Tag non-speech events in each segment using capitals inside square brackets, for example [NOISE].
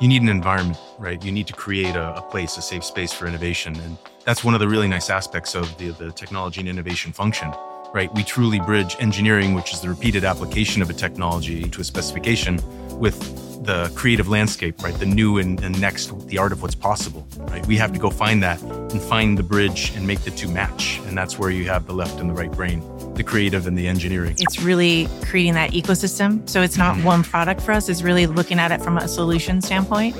you need an environment, right? You need to create a, a, place, a safe space for innovation. And that's one of the really nice aspects of the, the technology and innovation function, right? We truly bridge engineering, which is the repeated application of a technology to a specification, with the creative landscape, right? The new and, and next, the art of what's possible, right? We have to go find that and find the bridge and make the two match. And that's where you have the left and the right brain the creative and the engineering. It's really creating that ecosystem. So it's not mm-hmm. one product for us, it's really looking at it from a solution standpoint.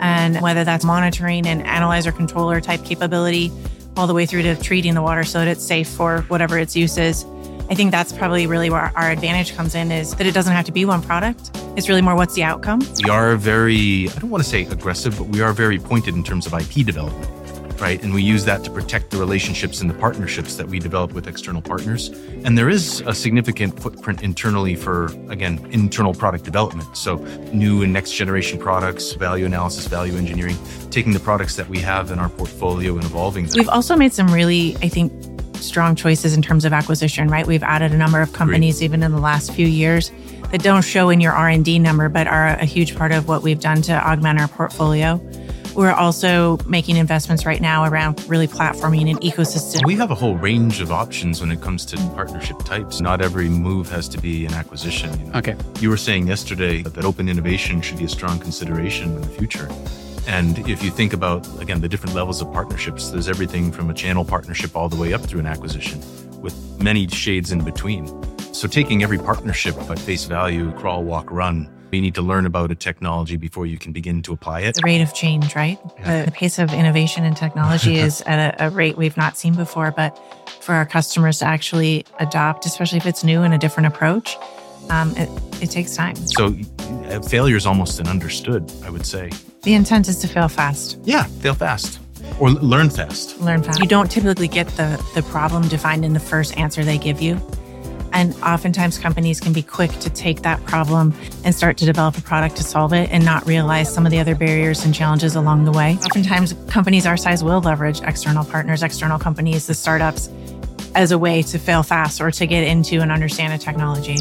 And whether that's monitoring and analyzer controller type capability, all the way through to treating the water so that it's safe for whatever its use is. I think that's probably really where our advantage comes in is that it doesn't have to be one product. It's really more what's the outcome. We are very, I don't want to say aggressive, but we are very pointed in terms of IP development right? And we use that to protect the relationships and the partnerships that we develop with external partners. And there is a significant footprint internally for, again, internal product development. So new and next generation products, value analysis, value engineering, taking the products that we have in our portfolio and evolving them. We've also made some really, I think, strong choices in terms of acquisition, right? We've added a number of companies Great. even in the last few years that don't show in your R&D number but are a huge part of what we've done to augment our portfolio. We're also making investments right now around really platforming an ecosystem. We have a whole range of options when it comes to partnership types. Not every move has to be an acquisition. You know? Okay. You were saying yesterday that open innovation should be a strong consideration in the future. And if you think about, again, the different levels of partnerships, there's everything from a channel partnership all the way up through an acquisition with many shades in between. So taking every partnership at face value, crawl, walk, run, you need to learn about a technology before you can begin to apply it. The rate of change, right? Yeah. The pace of innovation and technology [LAUGHS] is at a, a, rate we've not seen before. But for our customers to actually adopt, especially if it's new and a different approach, um, it, it takes time. So uh, failure is almost an understood, I would say. The intent is to fail fast. Yeah, fail fast. Or learn fast. Learn fast. You don't typically get the, the problem defined in the first answer they give you. And oftentimes companies can be quick to take that problem and start to develop a product to solve it and not realize some of the other barriers and challenges along the way. Oftentimes companies our size will leverage external partners, external companies, the startups as a way to fail fast or to get into and understand a technology.